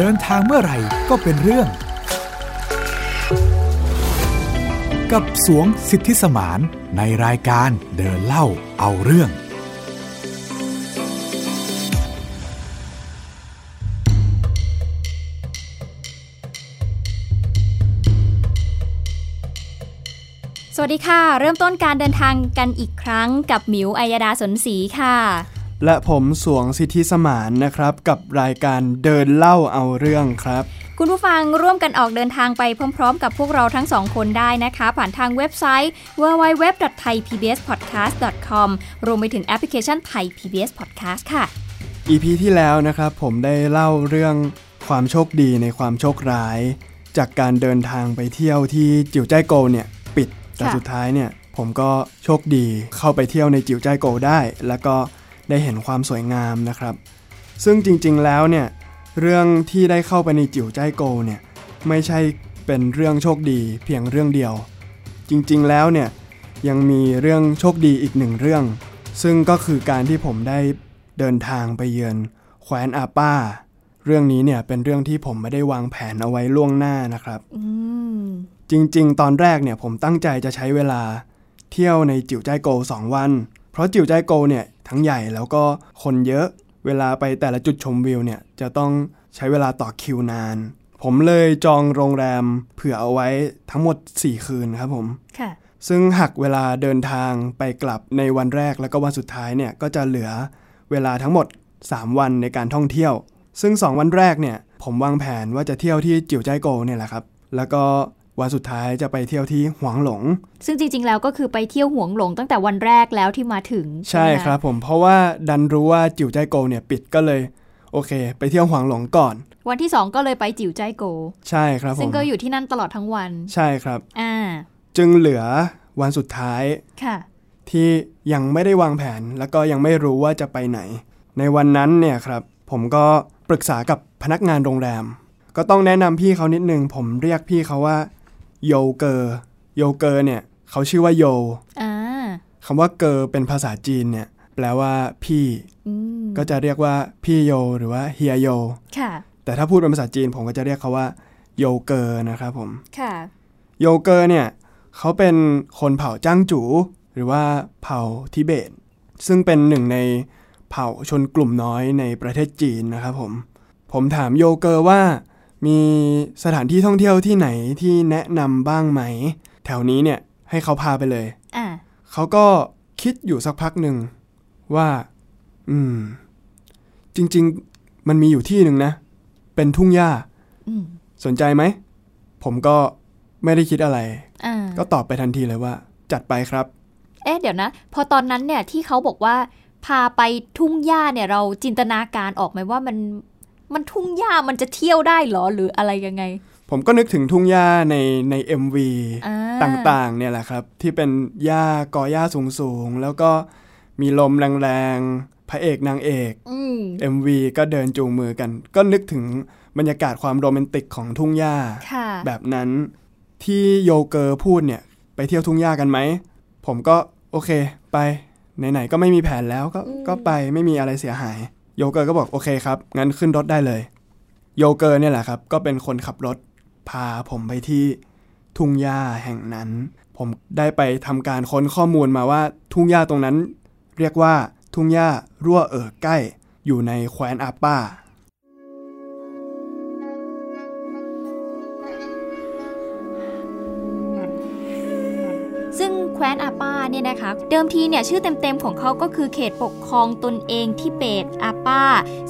เดินทางเมื่อไหร่ก็เป็นเรื่อง กับสวงสิทธิสมานในรายการเดินเล่าเอาเรื่อง สวัสดีค่ะ เริ่มต้นการเดินทางกันอีกครั้งกับหมิวอัยดาสนศรีค่ะ และผมสวงสิทธิสมานนะครับ กับรายการเดินเล่าเอาเรื่องครับ คุณผู้ฟังร่วมกันออกเดินทางไปพร้อม ๆ กับพวกเราทั้งสองคนได้นะคะ ผ่านทางเว็บไซต์ www.thaipbspodcast.com รวมไปถึงแอปพลิเคชัน Thai PBS Podcast ค่ะ EP ที่แล้วนะครับ ผมได้เล่าเรื่องความโชคดีในความโชคร้าย จากการเดินทางไปเที่ยวที่จิ๋วจ้ายโกวเนี่ยปิดแต่ค่ะสุดท้ายเนี่ยผมก็โชคดีเข้าไปเที่ยวในจิ๋วจ้ายโกวได้ แล้วก็ ได้เห็นความสวยงามนะครับ ซึ่งจริงๆแล้วเนี่ยเรื่องที่ได้เข้าไปในจิ๋วจ้ายโกวเนี่ยไม่ใช่เป็นเรื่องโชคดีเพียงเรื่องเดียว จริงๆแล้วเนี่ยยังมีเรื่องโชคดีอีกหนึ่งเรื่อง ซึ่งก็คือการที่ผมได้เดินทางไปเยือนแคว้นอาป้า เรื่องนี้เนี่ยเป็นเรื่องที่ผมไม่ได้วางแผนเอาไว้ล่วงหน้านะครับอืมจริงๆ ตอนแรกเนี่ยผมตั้งใจจะใช้เวลาเที่ยวในจิ๋วจ้ายโกวสองวันเพ ราะจิ๋วจ้ายโกวเนี่ยทั้งใหญ่แล้วก็คนเยอะ เวลาไปแต่ละจุดชมวิวเนี่ยจะต้องใช้เวลาต่อคิวนาน ผมเลยจองโรงแรมเผื่อเอาไว้ทั้งหมด 4 คืนครับผมค่ะซึ่งหักเวลาเดินทางไปกลับในวันแรกแล้วก็วันสุดท้ายเนี่ยก็จะเหลือเวลาทั้งหมด 3 วันในการท่องเที่ยว ซึ่ง 2 วันแรกเนี่ยผมวางแผนว่าจะเที่ยวที่จิ๋วจ้ายโกวเนี่ยแหละครับ แล้วก็ วันสุดท้ายจะไปเที่ยวที่หวางหลง ซึ่งจริง ๆ แล้วก็คือไปเที่ยวหวงหลงตั้งแต่วันแรกแล้วที่มาถึง ใช่ไหมะครับผมเพราะว่าดันรู้ว่าจิ๋วจ้ายโกวเนี่ยปิดก็เลย โอเค ไปเที่ยวหวางหลงก่อน วันที่ 2 ก็เลยไปจิ๋วใจายโก ใช่ครับผซึ่งมก็อยู่ที่นั่นตลอดทั้งวัน ใช่ครับอ่าจึงเหลือวันสุดท้ายค่ะ ที่ยังไม่ได้วางแผนแล้วก็ยังไม่รู้ว่าจะไปไหน ในวันนั้นเนี่ยครับ ผมก็ปรึกษากับพนักงานโรงแรม ก็ต้องแนะนำพี่เขานิดนึงผมเรียกพี่เขาว่า โยเกอร์โยเกอร์เนี่ยเขาชื่อว่าโยอ่าคำว่าเกอร์เป็นภาษาจีนเนี่ยแปลว่าพี่อืมก็จะเรียกว่าพี่โยหรือว่าเฮียโยค่ะแต่ถ้าพูดเป็นภาษาจีนผมก็จะเรียกเขาว่าโยเกอร์นะครับผมค่ะโยเกอร์เนี่ยเขาเป็นคนเผ่าจ้างจูหรือว่าเผ่าทิเบต ซึ่งเป็นหนึ่งในเผ่าชนกลุ่มน้อยในประเทศจีนนะครับผม ผมถามโยเกอร์ว่า มีสถานที่ท่องเที่ยวที่ไหนที่แนะนำบ้างไหม แถวนี้เนี่ยให้เขาพาไปเลยอ่าเขาก็คิดอยู่สักพักหนึ่งว่า อืม จริง ๆ มันมีอยู่ที่หนึ่งนะ เป็นทุ่งหญ้าอืมสนใจไหม ผมก็ไม่ได้คิดอะไรอ่าก็ตอบไปทันทีเลยว่า จัดไปครับ เอ๊ะเดี๋ยวนะ พอตอนนั้นเนี่ยที่เขาบอกว่าพาไปทุ่งหญ้าเนี่ยเราจินตนาการออกไหมว่ามัน มันทุ่งหญ้ามันจะเที่ยวได้เหรอหรืออะไรยังไง ผมก็นึกถึงทุ่งหญ้าในใน MV อ่าต่างๆ เนี่ยแหละครับ ที่เป็นหญ้ากอหญ้าสูงๆ แล้วก็มีลมแรงๆ พระเอกนางเอกอืม MV ก็เดินจูงมือกัน ก็นึกถึงบรรยากาศความโรแมนติกของทุ่งหญ้าค่ะแบบนั้นที่โยเกอร์พูดเนี่ย ไปเที่ยวทุ่งหญ้ากันไหม ผมก็โอเค ไป ไหนๆ ก็ไม่มีแผนแล้วก็ก็ไปไม่มีอะไรเสียหาย โยเกอร์ก็บอกโอเคครับ งั้นขึ้นรถได้เลย โยเกอร์เนี่ยแหละครับ ก็เป็นคนขับรถพาผมไปที่ทุ่งหญ้าแห่งนั้น ผมได้ไปทำการค้นข้อมูลมาว่าทุ่งหญ้าตรงนั้น เรียกว่าทุ่งหญ้ารั่วเอ่อใกล้ อยู่ในแคว้นอาป้า แคว้นอาป้าเนี่ยนะคะ เดิมทีเนี่ยชื่อเต็มๆของเขาก็คือเขตปกครองตนเองที่เปตอาป้า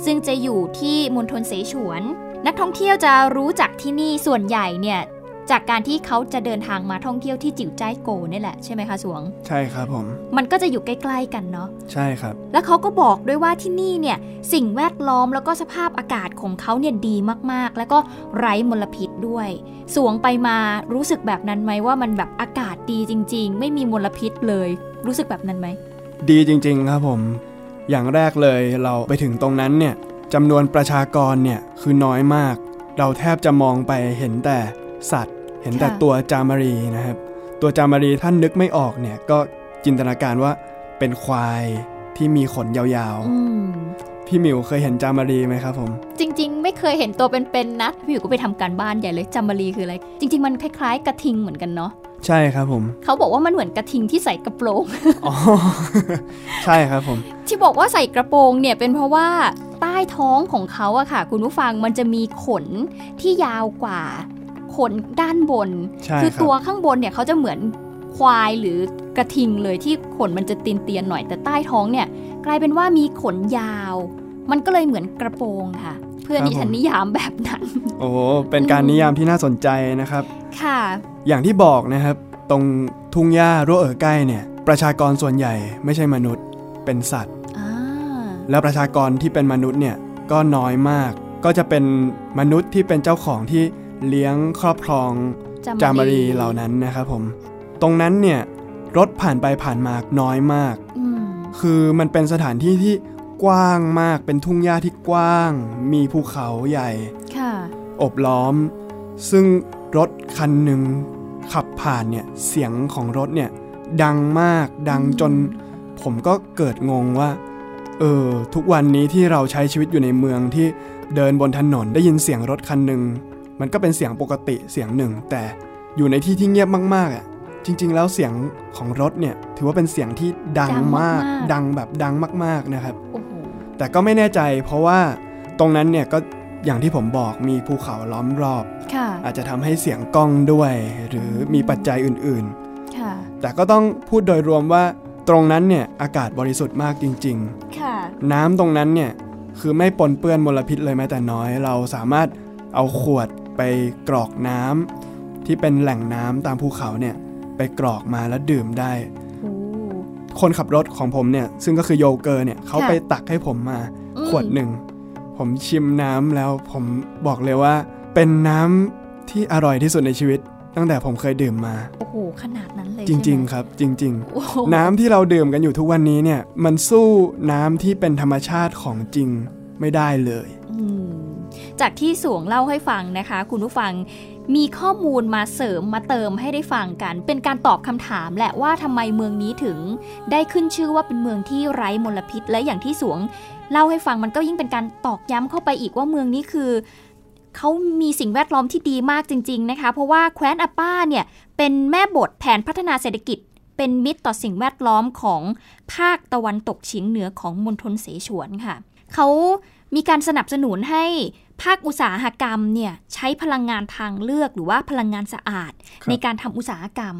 ซึ่งจะอยู่ที่มณฑลเสฉวน นักท่องเที่ยวจะรู้จักที่นี่ส่วนใหญ่เนี่ย จากการที่เขาจะเดินทางมาท่องเที่ยวที่จิ๋วจ้ายโกนี่แหละใช่ไหมคะสวง ใช่ครับผม มันก็จะอยู่ใกล้ๆกันเนาะใช่ครับ แล้วเขาก็บอกด้วยว่าที่นี่เนี่ยสิ่งแวดล้อมแล้วก็สภาพอากาศของเขาเนี่ยดีมากๆ แล้วก็ไร้มลพิษด้วย สวงไปมารู้สึกแบบนั้นไหมว่ามันแบบอากาศดีจริง ๆ ไม่มีมลพิษเลย รู้สึกแบบนั้นไหมดีจริง ๆ ครับผม อย่างแรกเลยเราไปถึงตรงนั้นเนี่ยจำนวนประชากรเนี่ยคือน้อยมาก เราแทบจะมองไปเห็นแต่สัตว์ เห็นแต่ค่ะตัวจามารีนะครับ ตัวจามารีท่านนึกไม่ออกเนี่ยก็จินตนาการว่าเป็นควายที่มีขนยาวอืมๆพี่หมิวเคยเห็นจามารีไหมครับผม จริง ๆ ไม่เคยเห็นตัวเป็นๆนะพี่อยู่ก็ไปทำการบ้านใหญ่เลยจามารีคืออะไร จริง ๆ มันคล้ายๆ กระทิงเหมือนกันเนาะใช่ครับผม เขาบอกว่ามันเหมือนกระทิงที่ใส่กระโปรงอ๋อใช่ครับผม ที่บอกว่าใส่กระโปรงเนี่ยเป็นเพราะว่าใต้ท้องของเขาอะค่ะ คุณผู้ฟังมันจะมีขนที่ยาวกว่า ขนด้านบนใช่คือครับตัวข้างบนเนี่ยเขาจะเหมือนควายหรือกระทิงเลยที่ขนมันจะตีนเตียนๆหน่อยแต่ใต้ท้องเนี่ย กลายเป็นว่ามีขนยาว มันก็เลยเหมือนกระโปรงค่ะ เพื่อนดิฉันนิยามแบบนั้น โอ้โหเป็นการนิยามที่น่าสนใจนะครับ ค่ะ อย่างที่บอกนะครับ ตรงทุ่งหญ้ารั่วเอ๋อใกล้เนี่ย ประชากรส่วนใหญ่ไม่ใช่มนุษย์เป็นสัตว์อ่าแล้วประชากรที่เป็นมนุษย์เนี่ยก็น้อยมาก ก็จะเป็นมนุษย์ที่เป็นเจ้าของที่ เลี้ยงครอบครองจามารีเหล่านั้นนะครับผม ตรงนั้นเนี่ยรถผ่านไปผ่านมาน้อยมากอืมคือมันเป็นสถานที่ที่กว้างมากเป็นทุ่งหญ้าที่กว้าง มีภูเขาใหญ่ค่ะอบล้อม ซึ่งรถคันหนึ่งขับผ่านเนี่ยเสียงของรถเนี่ยดังมากดังจน ผมก็เกิดงงว่าเออทุกวันนี้ที่เราใช้ชีวิตอยู่ในเมืองที่เดินบนถนนได้ยินเสียงรถคันหนึ่ง มันก็เป็นเสียงปกติเสียงหนึ่ง แต่อยู่ในที่ที่เงียบมากๆอะจริง ๆ แล้วเสียงของรถเนี่ยถือว่าเป็นเสียงที่ดังดังมากมากๆดังแบบดังมากๆนะครับโอ้โหแต่ก็ไม่แน่ใจเพราะว่าตรงนั้นเนี่ยก็อย่างที่ผมบอกมีภูเขาล้อมรอบค่ะอาจจะทำให้เสียงกล้องด้วย หรือมีปัจจัยอื่นค่ะๆแต่ก็ต้องพูดโดยรวมว่าตรงนั้นเนี่ยอากาศบริสุทธิ์มากจริงค่ะๆน้ำตรงนั้นเนี่ยคือไม่ปนเปื้อนมลพิษเลยแม้แต่น้อย เราสามารถเอาขวด ไปกรอกน้ำที่เป็นแหล่งน้ำตามภูเขาเนี่ยไปกรอกมาแล้วดื่มได้โอ้คนขับรถของผมเนี่ยซึ่งก็คือโยเกอร์เนี่ยเขาค่ะไปตักให้ผมมาอืมขวดหนึ่ง ผมชิมน้ำแล้วผมบอกเลยว่า เป็นน้ำที่อร่อยที่สุดในชีวิต ตั้งแต่ผมเคยดื่มมา โอ้โหขนาดนั้นเลยจริงใช่ไหมๆครับ จริงโอ้โหๆน้ำที่เราดื่มกันอยู่ทุกวันนี้เนี่ยมันสู้น้ำที่เป็นธรรมชาติของจริงไม่ได้เลยอืม จากที่สวงเล่าให้ฟังนะคะ คุณผู้ฟังมีข้อมูลมาเสริมมาเติมให้ได้ฟังกัน เป็นการตอบคำถามแหละว่าทำไมเมืองนี้ถึง ได้ขึ้นชื่อว่าเป็นเมืองที่ไร้มลพิษ และอย่างที่สวง เล่าให้ฟังมันก็ยิ่งเป็นการตอกย้ำเข้าไปอีกว่าเมืองนี้คือเขามีสิ่งแวดล้อมที่ดีมากจริง ๆนะคะ เพราะว่าแคว้นอาป้าเนี่ยเป็นแม่บทแผนพัฒนาเศรษฐกิจ เป็นมิตรต่อสิ่งแวดล้อมของภาคตะวันตกเฉียงเหนือของมณฑลเสฉวนค่ะเขา มีการสนับสนุนให้ภาคอุตสาหกรรมเนี่ยใช้พลังงานทางเลือกหรือว่าพลังงานสะอาดครับในการทำอุตสาหกรรม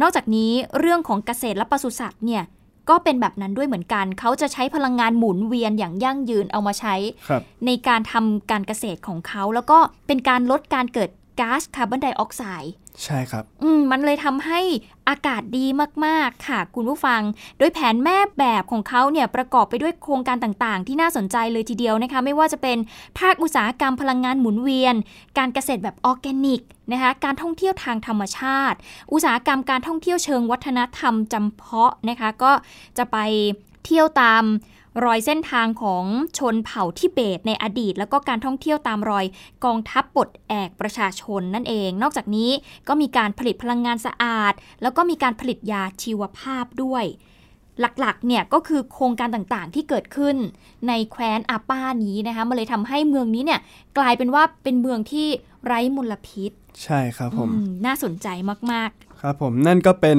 นอกจากนี้เรื่องของเกษตรและปศุสัตว์เนี่ยก็เป็นแบบนั้นด้วยเหมือนกัน เขาจะใช้พลังงานหมุนเวียนอย่างยั่งยืนเอามาใช้ครับในการทำการเกษตรของเขา แล้วก็เป็นการลดการเกิด ก๊าซคาร์บอนไดออกไซด์ใช่ครับ อืมมันเลยทำให้อากาศดีมาก ๆ ค่ะ คุณผู้ฟัง โดยแผนแม่แบบของเขาเนี่ยประกอบไปด้วยโครงการต่างๆ ที่น่าสนใจเลยทีเดียวนะคะ ไม่ว่าจะเป็นภาคอุตสาหกรรมพลังงานหมุนเวียน การเกษตรแบบออร์แกนิกนะคะการท่องเที่ยวทางธรรมชาติ อุตสาหกรรมการท่องเที่ยวเชิงวัฒนธรรมจำเพาะนะคะ ก็จะไปเที่ยวตาม รอยเส้นทางของชนเผ่าทิเบตในอดีต แล้วก็การท่องเที่ยวตามรอยกองทัพปลดแอกประชาชนนั่นเอง นอกจากนี้ก็มีการผลิตพลังงานสะอาด แล้วก็มีการผลิตยาชีวภาพด้วยหลักๆ เนี่ยก็คือโครงการต่างๆ ที่เกิดขึ้นในแคว้นอาป้านี้นะคะมันเลยทำให้เมืองนี้เนี่ยกลายเป็นว่าเป็นเมืองที่ไร้มลพิษ ใช่ครับผมอืมน่าสนใจมากครับผมนั่นก็เป็น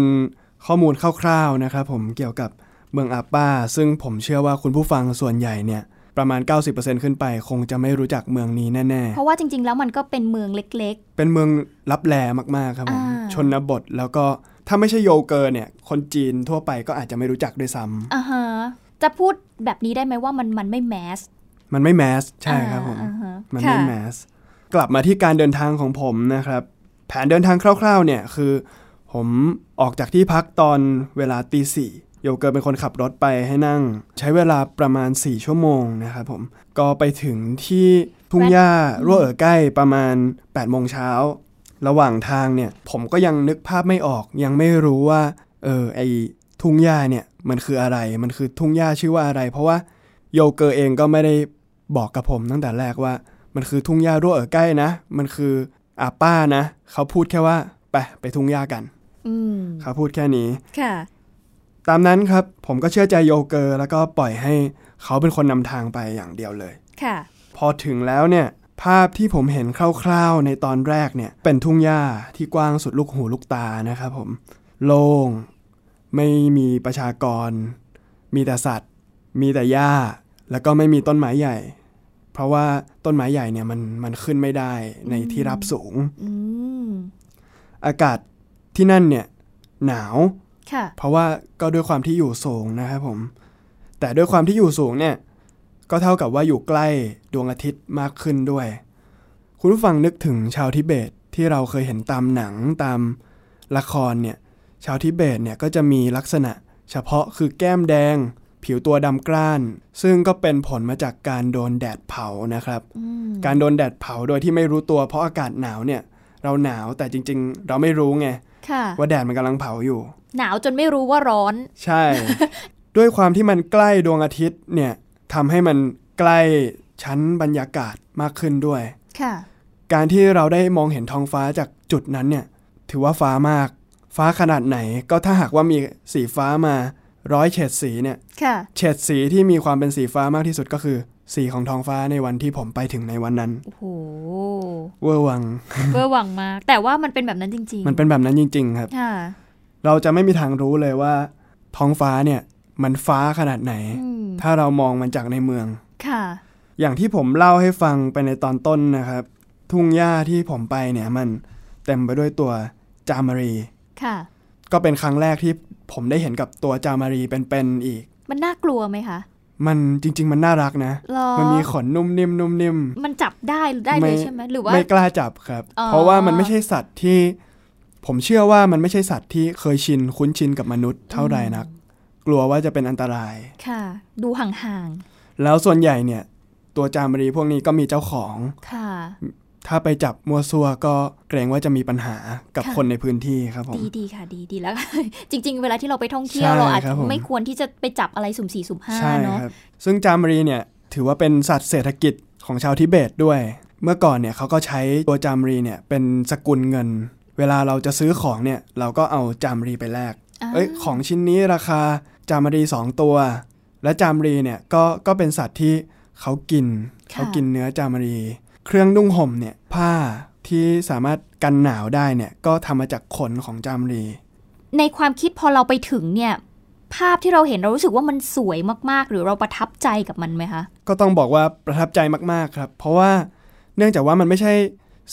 ข้อมูลคร่าวๆนะครับผมเกี่ยวกับเมืองอาป้า ซึ่งผมเชื่อว่าคุณผู้ฟังส่วนใหญ่เนี่ยประมาณ 90%ขึ้นไปคงจะไม่รู้จักเมืองนี้แน่ๆ เพราะว่าจริง ๆ แล้วมันก็เป็นเมืองเล็กๆ เป็นเมืองลับแลมากๆครับผมอ่าชนบทแล้วก็ถ้าไม่ใช่โยเกอร์เนี่ย คนจีนทั่วไปก็อาจจะไม่รู้จักด้วยซ้ำๆอ่าฮะจะพูดแบบนี้ได้ไหมว่ามันมันไม่แมส มันไม่แมส ใช่ครับผมอ่าฮะมันค่ะไม่แมส กลับมาที่การเดินทางของผมนะครับ แผนเดินทางคร่าว ๆ เนี่ยคือ ผมออกจากที่พักตอนเวลาตีสี่ โยเกิร์ตเป็นคนขับรถไปให้นั่ง ใช้เวลาประมาณ 4 ชั่วโมงนะครับผม ก็ไปถึงที่ทุ่งหญ้ารั่วเอ๋อใกล้ประมาณ8โมงเช้า ระหว่างทางเนี่ย ผมก็ยังนึกภาพไม่ออก ยังไม่รู้ว่า เออไอทุ่งหญ้าเนี่ยมันคืออะไร มันคือทุ่งหญ้าชื่อว่าอะไร เพราะว่าโยเกิร์ตเองก็ไม่ได้บอกกับผมตั้งแต่แรกว่า มันคือทุ่งหญ้ารั่วเอ๋อใกล้นะ มันคืออาป้านะ เขาพูดแค่ว่าไปไปทุ่งหญ้ากันอืมเขาพูดแค่นี้ค่ะ ตามนั้นครับผมก็เชื่อใจโยเกอร์ แล้วก็ปล่อยให้เขาเป็นคนนำทางไปอย่างเดียวเลย ค่ะ พอถึงแล้วเนี่ยภาพที่ผมเห็นคร่าวๆในตอนแรกเนี่ย เป็นทุ่งหญ้าที่กว้างสุดลูกหูลูกตานะครับผม โล่งไม่มีประชากร มีแต่สัตว์ มีแต่หญ้า แล้วก็ไม่มีต้นไม้ใหญ่ เพราะว่าต้นไม้ใหญ่เนี่ยมันมันขึ้นไม่ได้ในที่รับสูงอืมอากาศที่นั่นเนี่ยหนาวค่ะ เพราะว่าก็ด้วยความที่อยู่สูงนะครับผม แต่ด้วยความที่อยู่สูงเนี่ย ก็เท่ากับว่าอยู่ใกล้ดวงอาทิตย์มากขึ้นด้วย คุณผู้ฟังนึกถึงชาวทิเบตที่เราเคยเห็นตามหนังตามละครเนี่ย ชาวทิเบตเนี่ยก็จะมีลักษณะ เฉพาะคือแก้มแดง ผิวตัวดำกร้าน ซึ่งก็เป็นผลมาจากการโดนแดดเผานะครับอืมการโดนแดดเผาโดยที่ไม่รู้ตัวเพราะอากาศหนาวเนี่ย เราหนาวแต่จริง ๆ เราไม่รู้ไงค่ะ ว่าแดดมันกำลังเผาอยู่ หนาวจนไม่รู้ว่าร้อน ใช่ ด้วยความที่มันใกล้ดวงอาทิตย์เนี่ยทำให้มันใกล้ชั้นบรรยากาศมากขึ้นด้วย ค่ะ การที่เราได้มองเห็นท้องฟ้าจากจุดนั้นเนี่ย ถือว่าฟ้ามาก ฟ้าขนาดไหนก็ถ้าหากว่ามีสีฟ้ามาร้อยเฉดสีเนี่ยค่ะเฉดสีที่มีความเป็นสีฟ้ามากที่สุดก็คือ สีของท้องฟ้าในวันที่ผมไปถึงในวันนั้น โอ้โห เวอร์วังเบอร์หวังมาก แต่ว่ามันเป็นแบบนั้นจริง ๆ มันเป็นแบบนั้นจริง ๆ ครับค่ะเราจะไม่มีทางรู้เลยว่า ท้องฟ้าเนี่ย มันฟ้าขนาดไหนอืมถ้าเรามองมันจากในเมือง ค่ะ อย่างที่ผมเล่าให้ฟังไปในตอนต้นนะครับ ทุ่งหญ้าที่ผมไปเนี่ยมันเต็มไปด้วยตัวจามารี ค่ะ ก็เป็นครั้งแรกที่ผมได้เห็นกับตัวจามารีเป็นๆอีก มันน่ากลัวไหมคะ มันจริง ๆ มันน่ารักนะหรอมันมีขนนุ่มนิ่มนุ่มนิ่มมันจับได้ได้เลยใช่ไหมหรือว่าไม่กล้าจับครับอ๋อเพราะว่ามันไม่ใช่สัตว์ที่ ผมเชื่อว่ามันไม่ใช่สัตว์ที่เคยชินคุ้นชินกับมนุษย์เท่าไหร่นัก กลัวว่าจะเป็นอันตรายค่ะ ดูห่างแล้วส่วนใหญ่เนี่ย ตัวจามารีพวกนี้ก็มีเจ้าของๆค่ะ ถ้าไปจับมัวซัวก็เกรงว่าจะมีปัญหากับค่ะคนในพื้นที่ครับผม ดีดีค่ะ ดีดีแล้ว จริง ๆ เวลาที่เราไปท่องเที่ยวใช่เราอาจครัจะบผมไม่ควรที่จะไปจับอะไรสุ่มสี่สุ่มห้าใช่เนาะครับซึ่งจามรีเนี่ยถือว่าเป็นสัตว์เศรษฐกิจของชาวทิเบตด้วย เมื่อก่อนเนี่ยเขาก็ใช้ตัวจามรีเนี่ยเป็นสกุลเงิน เวลาเราจะซื้อของเนี่ยเราก็เอาจามรีไปแลกอ่าเอ้ยของชิ้นนี้ราคาจามรีสองตัว และจามรีเนี่ยก็ก็เป็นสัตว์ที่เขากินเขากินเนื้อจามรี เครื่องนุ่งห่มเนี่ยผ้าที่สามารถกันหนาวได้เนี่ยก็ทำมาจากขนของจามรี ในความคิดพอเราไปถึงเนี่ยภาพที่เราเห็นเรารู้สึกว่ามันสวยมากๆ หรือเราประทับใจกับมันไหมคะ ก็ต้องบอกว่าประทับใจมากๆครับ เพราะว่าเนื่องจากว่ามันไม่ใช่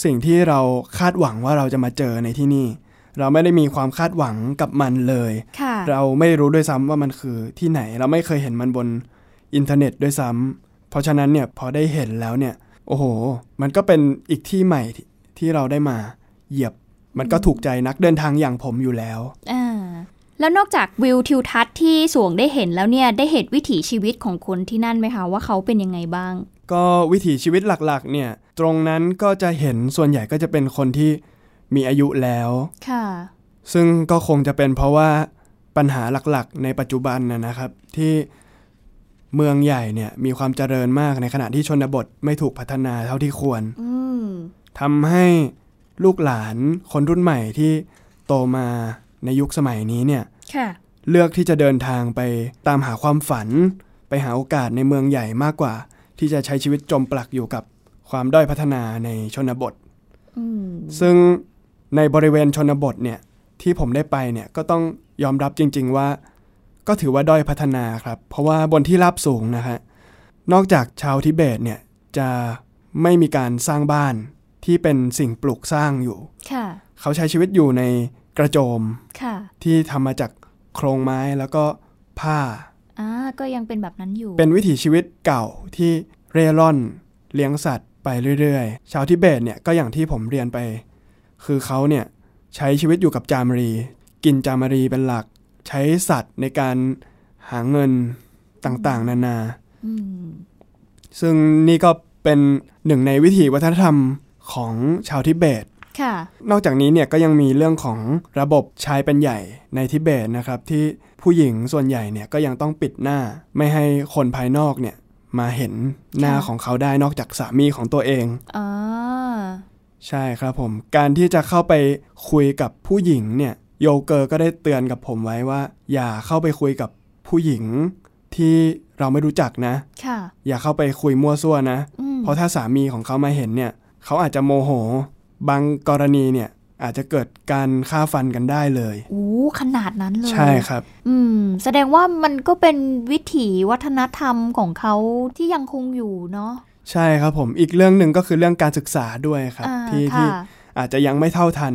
สิ่งที่เราคาดหวังว่าเราจะมาเจอในที่นี่ เราไม่ได้มีความคาดหวังกับมันเลยค่ะเราไม่รู้ด้วยซ้ำว่ามันคือที่ไหน เราไม่เคยเห็นมันบนอินเทอร์เน็ตด้วยซ้ำเพราะฉะนั้นเนี่ยพอได้เห็นแล้วเนี่ย โอ้โห มันก็เป็นอีกที่ใหม่ที่ที่เราได้มาเหยียบ มันก็ถูกใจนักเดินทางอย่างผมอยู่แล้วอ่าแล้วนอกจากวิวทิวทัศน์ที่สวงได้เห็นแล้วเนี่ยได้เห็นวิถีชีวิตของคนที่นั่นไหมคะว่าเขาเป็นยังไงบ้าง ก็วิถีชีวิตหลักๆ เนี่ย ตรงนั้นก็จะเห็นส่วนใหญ่ก็จะเป็นคนที่มีอายุแล้วค่ะ ซึ่งก็คงจะเป็นเพราะว่าปัญหาหลักๆ ในปัจจุบันนะนะครับ ที่ เมืองใหญ่เนี่ยมีความเจริญมากในขณะที่ชนบทไม่ถูกพัฒนาเท่าที่ควรอืมทำให้ลูกหลานคนรุ่นใหม่ที่โตมาในยุคสมัยนี้เนี่ยค่ะเลือกที่จะเดินทางไปตามหาความฝัน ไปหาโอกาสในเมืองใหญ่มากกว่า ที่จะใช้ชีวิตจมปลักอยู่กับความด้อยพัฒนาในชนบทอืมซึ่งในบริเวณชนบทเนี่ยที่ผมได้ไปเนี่ยก็ต้องยอมรับจริง ๆ ว่า ก็ถือว่าด้อยพัฒนาครับ เพราะว่าบนที่ราบสูงนะฮะนอกจากชาวทิเบตเนี่ยจะไม่มีการสร้างบ้านที่เป็นสิ่งปลูกสร้างอยู่ค่ะเขาใช้ชีวิตอยู่ในกระโจมค่ะที่ทำมาจากโครงไม้แล้วก็ผ้าอ่าก็ยังเป็นแบบนั้นอยู่ เป็นวิถีชีวิตเก่าที่เร่ร่อนเลี้ยงสัตว์ไปเรื่อยๆ ชาวทิเบตเนี่ยก็อย่างที่ผมเรียนไป คือเขาเนี่ยใช้ชีวิตอยู่กับจามรี กินจามรีเป็นหลัก ใช้สัตว์ในการหาเงินต่างๆ นานาอืมซึ่งนี่ก็เป็นหนึ่งในวิถีวัฒนธรรมของชาวทิเบตค่ะนอกจากนี้เนี่ยก็ยังมีเรื่องของระบบชายเป็นใหญ่ในทิเบตนะครับ ที่ผู้หญิงส่วนใหญ่เนี่ยก็ยังต้องปิดหน้า ไม่ให้คนภายนอกเนี่ยมาเห็นหน้าค่ะของเขาได้นอกจากสามีของตัวเองอ่าใช่ครับผม การที่จะเข้าไปคุยกับผู้หญิงเนี่ย โยเกอร์ก็ได้เตือนกับผมไว้ว่า อย่าเข้าไปคุยกับผู้หญิงที่เราไม่รู้จักนะค่ะ อย่าเข้าไปคุยมั่วซั่วนะอืมเพราะถ้าสามีของเขามาเห็นเนี่ย เขาอาจจะโมโห บางกรณีเนี่ยอาจจะเกิดการฆ่าฟันกันได้เลยโอ้ขนาดนั้นเลย ใช่ครับ อืม แสดงว่ามันก็เป็นวิถีวัฒนธรรมของเขาที่ยังคงอยู่เนาะ ใช่ครับผม อีกเรื่องหนึ่งก็คือเรื่องการศึกษาด้วยครับอ่าที่ค่ะที่อาจจะยังไม่เท่าทัน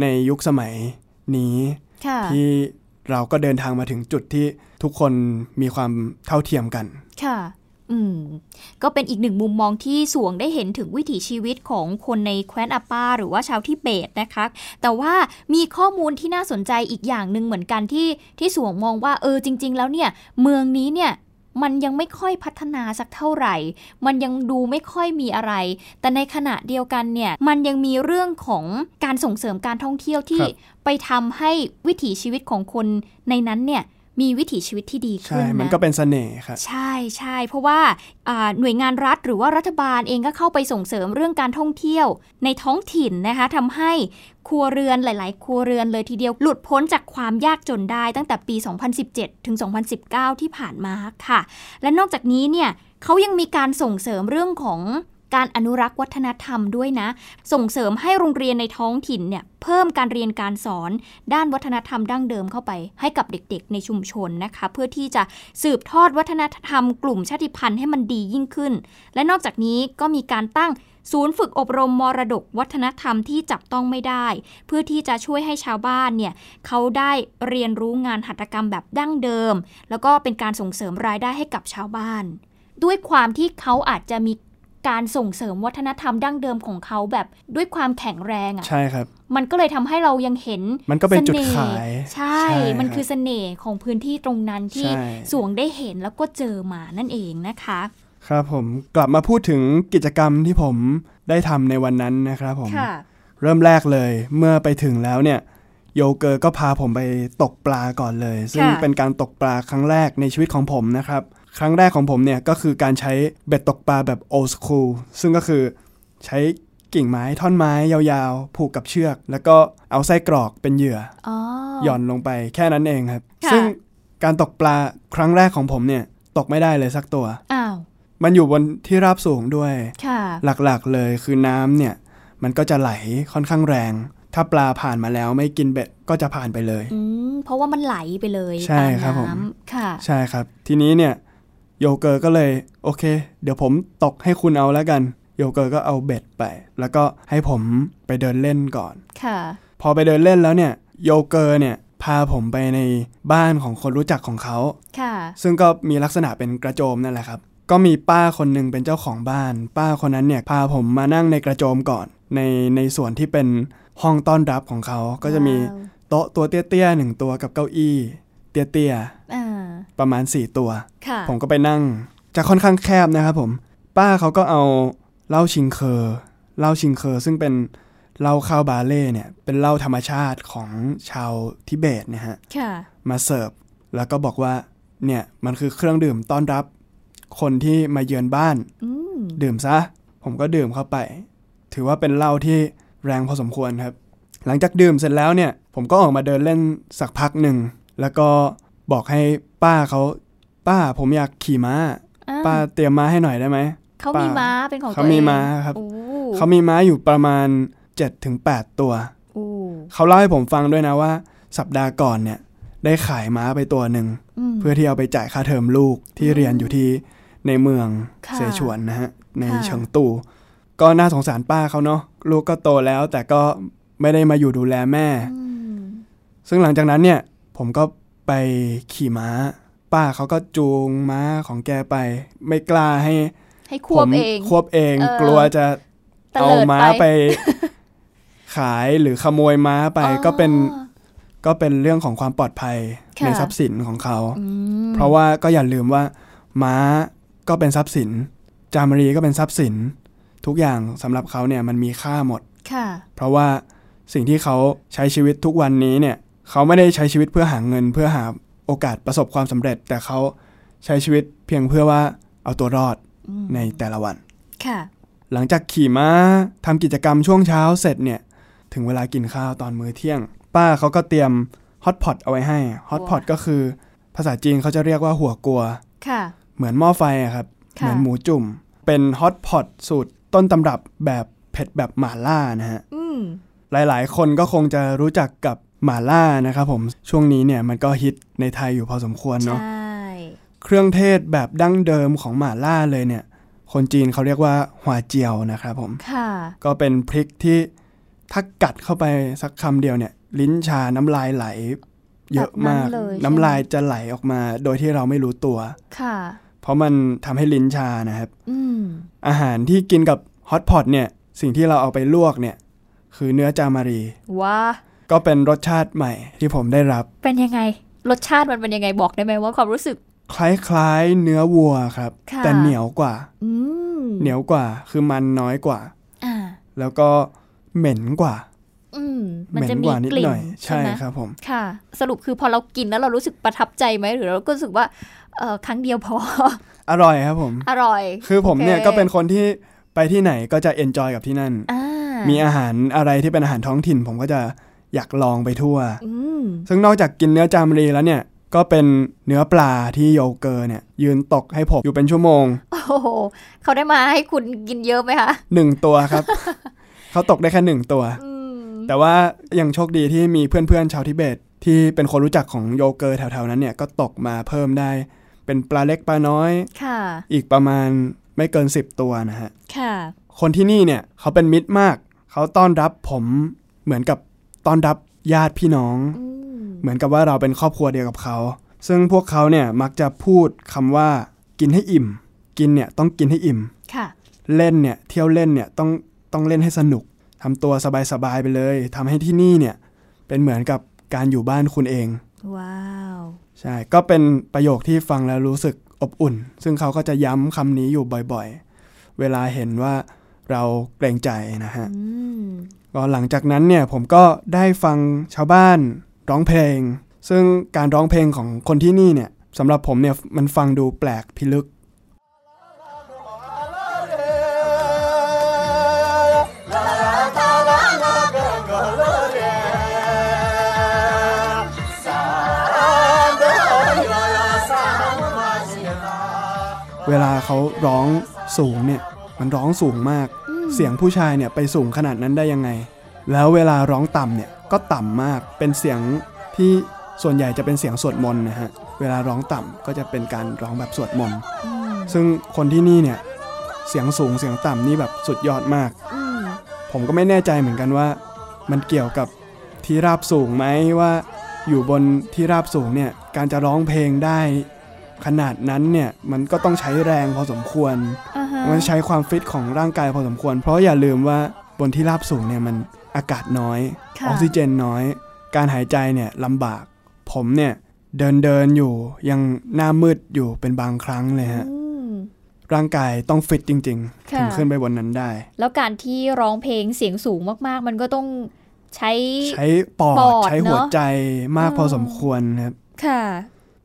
ในยุคสมัย นี้ค่ะที่เราก็เดินทางมาถึงจุดที่ทุกคนมีความเท่าเทียมกัน ค่ะ อืม ก็เป็นอีกหนึ่งมุมมองที่สวงได้เห็นถึงวิถีชีวิตของคนในแคว้นอาปา หรือว่าชาวทิเบตนะคะ แต่ว่ามีข้อมูลที่น่าสนใจอีกอย่างหนึ่งเหมือนกันที่ที่สวงมองว่าเออจริง ๆ แล้วเนี่ย เมืองนี้เนี่ย มันยังไม่ค่อยพัฒนาสักเท่าไหร่ มันยังดูไม่ค่อยมีอะไร แต่ในขณะเดียวกันเนี่ยมันยังมีเรื่องของการส่งเสริมการท่องเที่ยวที่ครับไปทำให้วิถีชีวิตของคนในนั้นเนี่ย มีวิถีชีวิตที่ดีใช่ขึ้นนะมันก็เป็นเสน่ห์ครับใช่ใช่เพราะว่าอ่าหน่วยงานรัฐหรือว่ารัฐบาลเองก็เข้าไปส่งเสริมเรื่องการท่องเที่ยว ในท้องถิ่นนะคะทำให้ครัวเรือนหลาย ๆ ครัวเรือนเลยทีเดียวหลุดพ้นจากความยากจนได้ตั้งแต่ปี 2017 ถึง 2019 ที่ผ่านมาค่ะ และนอกจากนี้เนี่ยเขายังมีการส่งเสริมเรื่องของ การอนุรักษ์วัฒนธรรมด้วยนะ ส่งเสริมให้โรงเรียนในท้องถิ่นเนี่ยเพิ่มการเรียนการสอนด้านวัฒนธรรมดั้งเดิมเข้าไป ให้กับเด็กๆ ในชุมชนนะคะ เพื่อที่จะสืบทอดวัฒนธรรมกลุ่มชาติพันธุ์ให้มันดียิ่งขึ้น และนอกจากนี้ก็มีการตั้งศูนย์ฝึกอบรมมรดกวัฒนธรรมที่จับต้องไม่ได้ เพื่อที่จะช่วยให้ชาวบ้านเนี่ยเขาได้เรียนรู้งานหัตถกรรมแบบดั้งเดิม แล้วก็เป็นการส่งเสริมรายได้ให้กับชาวบ้าน ด้วยความที่เขาอาจจะมี การส่งเสริมวัฒนธรรมดั้งเดิมของเขาแบบด้วยความแข็งแรงอะ่ะ ใช่ครับ มันก็เลยทำให้เรายังเห็น มันก็เป็นจุดสห์ขาย ใช่ใช่มันครับคือเสน่ห์ของพื้นที่ตรงนั้นที่ใช่สวงได้เห็นแล้วก็เจอมานั่นเองนะคะ ครับผมกลับมาพูดถึงกิจกรรมที่ผมได้ทำในวันนั้นนะครับผมค่ะเริ่มแรกเลยเมื่อไปถึงแล้วเนี่ยโยเกอร์ก็พาผมไปตกปลาก่อนเลย ซึ่งค่ะเป็นการตกปลาครั้งแรกในชีวิตของผมนะครับ ครั้งแรกของผมเนี่ยก็คือการใช้เบ็ดตกปลาแบบโอ s คูลซึ่งก็คือใช้กิ่งไม้ท่อนไม้ยาวๆ ผูกกับเชือก แล้วก็เอาไส้กรอกเป็นเหยื่ออ๋อหย่อนลงไปแค่นั้นเองครับค่ะซึ่งการตกปลาครั้งแรกของผมเนี่ยตกไม่ได้เลยสักตัว อ้าว มันอยู่บนที่ราบสูงด้วยค่ะหลักๆเลยคือน้ำเนี่ย มันก็จะไหลค่อนข้างแรง ถ้าปลาผ่านมาแล้วไม่กินเบ็ดก็จะผ่านไปเลยอืมเพราะว่ามันไหลไปเลยใช่ตามครับผมน้ำค่ะ ใช่ครับ ทีนี้เนี่ย โยเกอร์ก็เลยโอเค เดี๋ยวผมตกให้คุณเอาแล้วกัน โยเกอร์ก็เอาเบ็ดไป แล้วก็ให้ผมไปเดินเล่นก่อน ค่ะ พอไปเดินเล่นแล้วเนี่ยโยเกอร์เนี่ยพาผมไปในบ้านของคนรู้จักของเขา ค่ะ ซึ่งก็มีลักษณะเป็นกระโจมนั่นแหละครับ ก็มีป้าคนหนึ่งเป็นเจ้าของบ้าน ป้าคนนั้นเนี่ยพาผมมานั่งในกระโจมก่อน ในในส่วนที่เป็นห้องต้อนรับของเขา ก็จะมีว้าวโต๊ะตัวเตี้ยๆหนึ่งตัวกับเก้าอี้ เตี้ยอ่าๆ ประมาณ 4 ตัวค่ะผมก็ไปนั่งจะค่อนข้างแคบนะครับผม ป้าเขาก็เอาเหล้าชิงเคอร์เหล้าชิงเคอร์ซึ่งเป็นเหล้าข้าวบาร์เลย์เนี่ยเป็นเหล้าธรรมชาติของชาวทิเบตนะฮะค่ะมาเสิร์ฟแล้วก็บอกว่าเนี่ยมันคือเครื่องดื่มต้อนรับคนที่มาเยือนบ้านอืมดื่มซะ ผมก็ดื่มเข้าไป ถือว่าเป็นเหล้าที่แรงพอสมควรครับ หลังจากดื่มเสร็จแล้วเนี่ย ผมก็ออกมาเดินเล่นสักพักหนึ่ง แล้วก็ บอกให้ป้าเขาป้าผมอยากขี่ม้าอ่ป้าเตรียมม้าให้หน่อยได้ไหมเขามีม้าเป็นของตัวเขาเองมีม้าครับโอ้เขามีม้าอยู่ประมาณ7-8ตัวโอ้เขาเล่าให้ผมฟังด้วยนะว่า สัปดาห์ก่อนเนี่ย ได้ขายม้าไปตัวหนึ่งมเพื่อที่เอาไปจ่ายค่าเทอมลูกที่เรียนอยู่ที่ในเมืองค่ะเสฉวนนะฮะในค่ะเฉิงตูก็น่าสงสารป้าเขาเนาะลูกก็โตแล้วแต่ก็ไม่ได้มาอยู่ดูแลแม่อืมซึ่งหลังจากนั้นเนี่ย ผมก็ ไปขี่ม้า ป้าเขาก็จูงม้าของแกไป ไม่กล้าให้ ให้ควบผมเองควบเองเออกลัวจะตะเอาเลิดม้าไปไป ขายหรือขโมยม้าไปอ๋อก็เป็นก็เป็นเรื่องของความปลอดภัยค่ะในทรัพย์สินของเขาอืมเพราะว่าก็อย่าลืมว่า ม้าก็เป็นทรัพย์สิน จามรีก็เป็นทรัพย์สิน ทุกอย่างสำหรับเขาเนี่ยมันมีค่าหมดค่ะ เพราะว่าสิ่งที่เขาใช้ชีวิตทุกวันนี้เนี่ย เขาไม่ได้ใช้ชีวิตเพื่อหาเงิน เพื่อหาโอกาสประสบความสำเร็จ แต่เขาใช้ชีวิตเพียงเพื่อว่าเอาตัวรอดอืมในแต่ละวัน ค่ะ หลังจากขี่ม้าทำกิจกรรมช่วงเช้าเสร็จเนี่ย ถึงเวลากินข้าวตอนมื้อเที่ยง ป้าเขาก็เตรียมฮอตพอตเอาไว้ให้ฮอตพอตก็คือ ภาษาจีนเขาจะเรียกว่าหัวกัว ค่ะ เหมือนหม้อไฟอะครับค่ะเหมือนหมูจุ่ม เป็นฮอตพอตสูตรต้นตำรับแบบเผ็ดแบบหม่าล่านะฮะอืมหลายๆ คนก็คงจะรู้จักกับ หม่าล่านะครับผมช่วงนี้เนี่ยมันก็ฮิตในไทยอยู่พอสมควรใชเนาะ่เครื่องเทศแบบดั้งเดิมของหม่าล่าเลยเนี่ย คนจีนเขาเรียกว่าหัวเจียวนะครับผมค่ะก็เป็นพริกที่ถ้ากัดเข้าไปสักคำเดียวเนี่ย ลิ้นชาน้ำลายไหล เยอะมากแบบนั้นเลยใช่ไหมน้ำลายจะไหลออกมา โดยที่เราไม่รู้ตัวค่ะ เพราะมันทำให้ลิ้นชานะครับอืมอาหารที่กินกับฮอตพอตเนี่ย สิ่งที่เราเอาไปลวกเนี่ย คือเนื้อจามารีว่า ก็เป็นรสชาติใหม่ที่ผมได้รับ เป็นยังไง รสชาติมันเป็นยังไงบอกได้ไหมว่าความรู้สึก คล้ายๆเนื้อวัวครับค่ะแต่เหนียวกว่าอืมเหนียวกว่า คือมันน้อยกว่าอ่าแล้วก็เหม็นกว่าอืมมันเหม็นจะกมีว่านิดกลิ่หนน่อยใช่ใช่ไหมครับผมค่ะ สรุปคือพอเรากินแล้วเรารู้สึกประทับใจไหมหรือเราก็รู้สึกว่าเออครั้งเดียวพอ อร่อยครับผม อร่อย คือผมเนี่ยโอเคก็เป็นคนที่ไปที่ไหนก็จะ enjoy กับที่นั่นอ่ามีอาหารอะไรที่เป็นอาหารท้องถิ่น ผมก็จะ อยากลองไปทั่วอืมซึ่งนอกจากกินเนื้อจามรีแล้วเนี่ยก็เป็นเนื้อปลาที่โยเกอร์เนี่ย ยืนตกให้ผมอยู่เป็นชั่วโมง โอ้โหเขาได้มาให้คุณกินเยอะไหมคะหนึ่งตัวครับ เขาตกได้แค่หนึ่งตัวอืมแต่ว่ายังโชคดีที่มีเพื่อนๆชาวทิเบต ที่เป็นคนรู้จักของโยเกอร์แถวๆนั้นเนี่ยก็ตกมาเพิ่มได้ เป็นปลาเล็กปลาน้อยค่ะอีกประมาณไม่เกิน10ตัวนะฮะค่ะ คนที่นี่เนี่ยเขาเป็นมิตรมาก เขาต้อนรับผมเหมือนกับ ต้อนรับญาติพี่น้องอืมเหมือนกับว่าเราเป็นครอบครัวเดียวกับเขา ซึ่งพวกเขาเนี่ยมักจะพูดคำว่ากินให้อิ่ม กินเนี่ยต้องกินให้อิ่มค่ะเล่นเนี่ยเที่ยวเล่นเนี่ยต้องต้องเล่นให้สนุกทำตัวสบายๆไปเลยทำให้ที่นี่เนี่ยเป็นเหมือนกับการอยู่บ้านคุณเอง ว้าวใช่ก็เป็นประโยคที่ฟังแล้วรู้สึกอบอุ่น ซึ่งเขาก็จะย้ำคำนี้อยู่บ่อยๆ เวลาเห็นว่าเราเกรงใจนะฮะอืมก็หลังจากนั้นเนี่ยผมก็ได้ฟังชาวบ้านร้องเพลง ซึ่งการร้องเพลงของคนที่นี่เนี่ยสำหรับผมเนี่ยมันฟังดูแปลกพิลึกเวลาเขาร้องสูงเนี่ยมันร้องสูงมาก เสียงผู้ชายเนี่ยไปสูงขนาดนั้นได้ยังไง แล้วเวลาร้องต่ำเนี่ยก็ต่ำมาก เป็นเสียงที่ส่วนใหญ่จะเป็นเสียงสวดมนต์นะฮะ เวลาร้องต่ำก็จะเป็นการร้องแบบสวดมนต์อืมซึ่งคนที่นี่เนี่ยเสียงสูงเสียงต่ำนี่แบบสุดยอดมากอืมผมก็ไม่แน่ใจเหมือนกันว่า มันเกี่ยวกับที่ราบสูงไหมว่า อยู่บนที่ราบสูงเนี่ยการจะร้องเพลงได้ ขนาดนั้นเนี่ยมันก็ต้องใช้แรงพอสมควรอ่าฮะมันใช้ความฟิตของร่างกายพอสมควร เพราะอย่าลืมว่าบนที่ราบสูงเนี่ยมันอากาศน้อยค่ะออกซิเจนน้อย การหายใจเนี่ยลำบาก ผมเนี่ยเดินเดินอยู่ยังหน้ามืดอยู่เป็นบางครั้งเลยฮะอืมร่างกายต้องฟิตจริงๆค่ะถึงขึ้นไปบนนั้นได้ แล้วการที่ร้องเพลงเสียงสูงมากๆ มันก็ต้องใช้ใช้ปอปอดดใช้หัวเนอะใจมากอืมพอสมควรครับค่ะ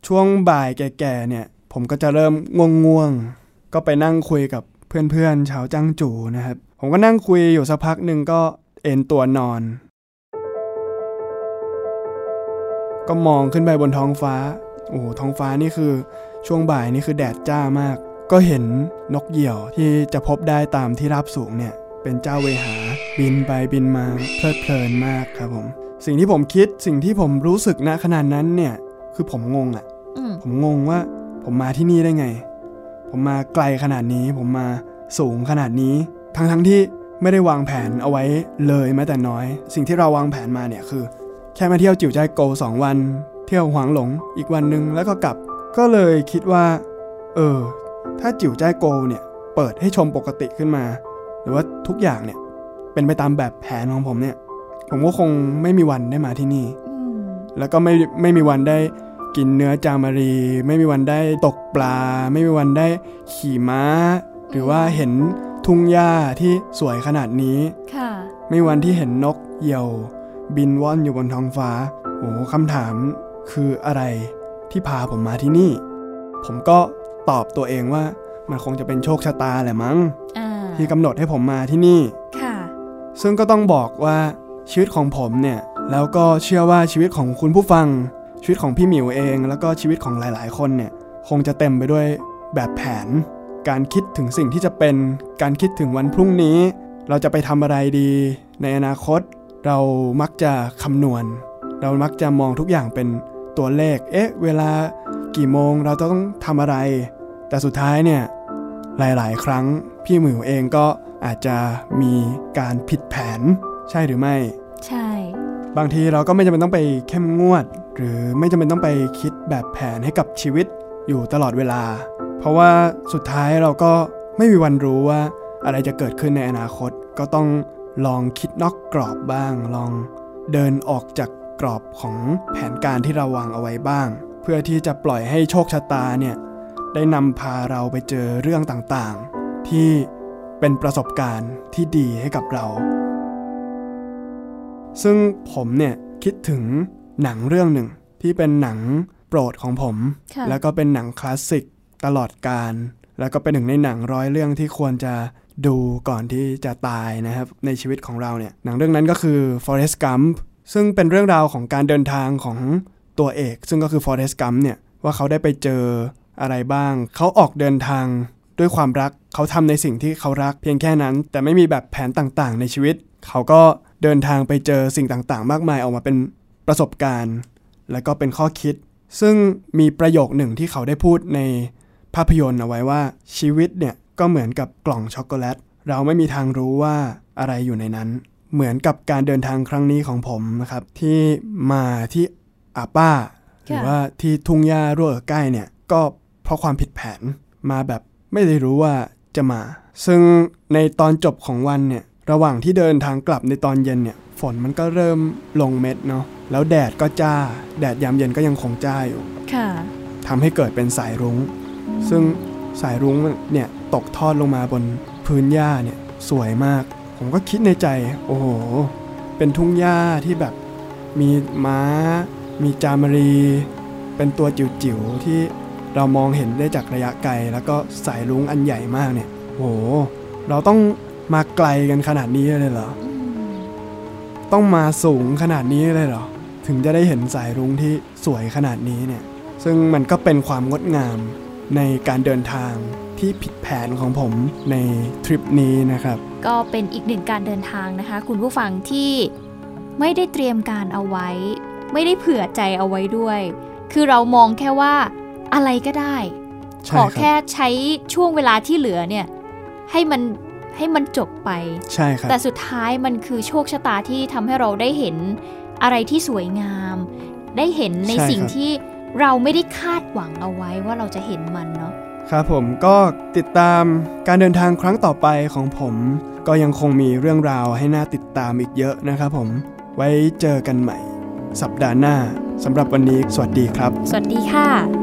ช่วงบ่ายแก่ๆเนี่ย ผมก็จะเริ่มง่วงๆ ก็ไปนั่งคุยกับเพื่อนๆชาวจ้างจูนะครับ ผมก็นั่งคุยอยู่สักพักหนึ่งก็เอนตัวนอน ก็มองขึ้นไปบนท้องฟ้า โอ้ท้องฟ้านี่คือช่วงบ่ายนี่คือแดดจ้ามาก ก็เห็นนกเหยี่ยวที่จะพบได้ตามที่ราบสูงเนี่ย เป็นเจ้าเวหา บินไปบินมาเพลิดเพลินมากครับผม สิ่งที่ผมคิดสิ่งที่ผมรู้สึกณขนาดนั้นเนี่ย คือผมงงอะ่ะ ผมงงว่าผมมาที่นี่ได้ไง ผมมาไกลขนาดนี้ ผมมาสูงขนาดนี้ ทั้งทั้งๆที่ไม่ได้วางแผนเอาไว้เลยแม้แต่น้อย สิ่งที่เราวางแผนมาเนี่ยคือ แค่มาเที่ยวจิ๋วใจายโกสองวัน เที่ยวหวางหลงอีกวันหนึ่งแล้วก็กลับ ก็เลยคิดว่า เออ ถ้าจิ๋วใจายโกเนี่ยเปิดให้ชมปกติขึ้นมา หรือว่าทุกอย่างเนี่ยเป็นไปตามแบบแผนของผมเนี่ย ผมก็คงไม่มีวันได้มาที่นี่อืมแล้วก็ไม่ไม่มีวันได้ กินเนื้อจามารี ไม่มีวันได้ตกปลา ไม่มีวันได้ขี่ม้า หรือว่าเห็นทุ่งหญ้าที่สวยขนาดนี้ค่ะ ไม่มีวันที่เห็นนกเหยี่ยว บินว่อนอยู่บนท้องฟ้าโอ้โหคำถามคืออะไรที่พาผมมาที่นี่ ผมก็ตอบตัวเองว่ามันคงจะเป็นโชคชะตาแหละมั้งอ่าที่กำหนดให้ผมมาที่นี่ค่ะ ซึ่งก็ต้องบอกว่าชีวิตของผมเนี่ย แล้วก็เชื่อว่าชีวิตของคุณผู้ฟัง ชีวิตของพี่หมิวเอง แล้วก็ชีวิตของหลาย ๆ คนเนี่ยคงจะเต็มไปด้วยแบบแผน การคิดถึงสิ่งที่จะเป็น การคิดถึงวันพรุ่งนี้ เราจะไปทำอะไรดี ในอนาคต เรามักจะคำนวณ เรามักจะมองทุกอย่างเป็นตัวเลข เอ๊ะ เวลากี่โมงเราต้องทำอะไร แต่สุดท้ายเนี่ย หลาย ๆ ครั้งพี่หมิวเองก็อาจจะมีการผิดแผน ใช่หรือไม่ ใช่ บางทีเราก็ไม่จำเป็นต้องไปเข้มงวด หรือไม่จำเป็นต้องไปคิดแบบแผนให้กับชีวิตอยู่ตลอดเวลา เพราะว่าสุดท้ายเราก็ไม่มีวันรู้ว่าอะไรจะเกิดขึ้นในอนาคต ก็ต้องลองคิดนอกกรอบบ้าง ลองเดินออกจากกรอบของแผนการที่เราวางเอาไว้บ้าง เพื่อที่จะปล่อยให้โชคชะตาเนี่ยได้นำพาเราไปเจอเรื่องต่างๆ ที่เป็นประสบการณ์ที่ดีให้กับเรา ซึ่งผมเนี่ยคิดถึง หนังเรื่องหนึ่งที่เป็นหนังโปรดของผมค่ะแล้วก็เป็นหนังคลาสสิกตลอดการ แล้วก็เป็นหนึ่งในหนังร้อยเรื่องที่ควรจะดูก่อนที่จะตายนะครับ ในชีวิตของเราเนี่ย หนังเรื่องนั้นก็คือ Forrest Gump ซึ่งเป็นเรื่องราวของการเดินทางของตัวเอก ซึ่งก็คือ Forrest Gump เนี่ย ว่าเขาได้ไปเจออะไรบ้าง เขาออกเดินทางด้วยความรัก เขาทำในสิ่งที่เขารักเพียงแค่นั้น แต่ไม่มีแบบแผนต่างๆ ในชีวิต เขาก็เดินทางไปเจอสิ่งต่างๆ มากมายออกมาเป็น ประสบการณ์ และก็เป็นข้อคิด ซึ่งมีประโยคหนึ่งที่เขาได้พูดในภาพยนตร์เอาไว้ว่าชีวิตเนี่ยก็เหมือนกับกล่องช็อกโกแลตเราไม่มีทางรู้ว่าอะไรอยู่ในนั้น เหมือนกับการเดินทางครั้งนี้ของผมนะครับที่มาที่อาป้า หรือว่าที่ทุ่งหญ้ารั่วใกล้เนี่ยก็เพราะความผิดแผนมาแบบไม่ได้รู้ว่าจะมา ซึ่งในตอนจบของวันเนี่ย ระหว่างที่เดินทางกลับในตอนเย็นเนี่ย ฝนมันก็เริ่มลงเม็ดเนาะแล้วแดดก็จ้า แดดยามเย็นก็ยังคงจ้าอยู่ค่ะทำให้เกิดเป็นสายรุง้ง ซึ่งสายรุ้งเนี่ยตกทอดลงมาบนพื้นหญ้าเนี่ยสวยมาก ผมก็คิดในใจ โอ้โห เป็นทุ่งหญ้าที่แบบมีม้า มีจามรี เป็นตัวจิ๋วๆที่เรามองเห็นได้จากระยะไกล แล้วก็สายรุ้งอันใหญ่มากเนี่ยโอ้โหเราต้อง มาไกลกันขนาดนี้เลยเหรอ ต้องมาสูงขนาดนี้เลยเหรอ ถึงจะได้เห็นสายรุ้งที่สวยขนาดนี้เนี่ย ซึ่งมันก็เป็นความงดงามในการเดินทางที่ผิดแผนของผมในทริปนี้นะครับ ก็เป็นอีกหนึ่งการเดินทางนะคะ คุณผู้ฟังที่ไม่ได้เตรียมการเอาไว้ ไม่ได้เผื่อใจเอาไว้ด้วย คือเรามองแค่ว่าอะไรก็ได้ใช่ขอครับแค่ใช้ช่วงเวลาที่เหลือเนี่ย ให้มัน ให้มันจบไป ใช่ครับ แต่สุดท้ายมันคือโชคชะตาที่ทำให้เราได้เห็นอะไรที่สวยงาม ได้เห็นในใช่สิ่งครับที่เราไม่ได้คาดหวังเอาไว้ว่าเราจะเห็นมันเนาะครับผมก็ติดตามการเดินทางครั้งต่อไปของผม ก็ยังคงมีเรื่องราวให้น่าติดตามอีกเยอะนะครับผม ไว้เจอกันใหม่ สัปดาห์หน้าสำหรับวันนี้ สวัสดีครับ สวัสดีค่ะ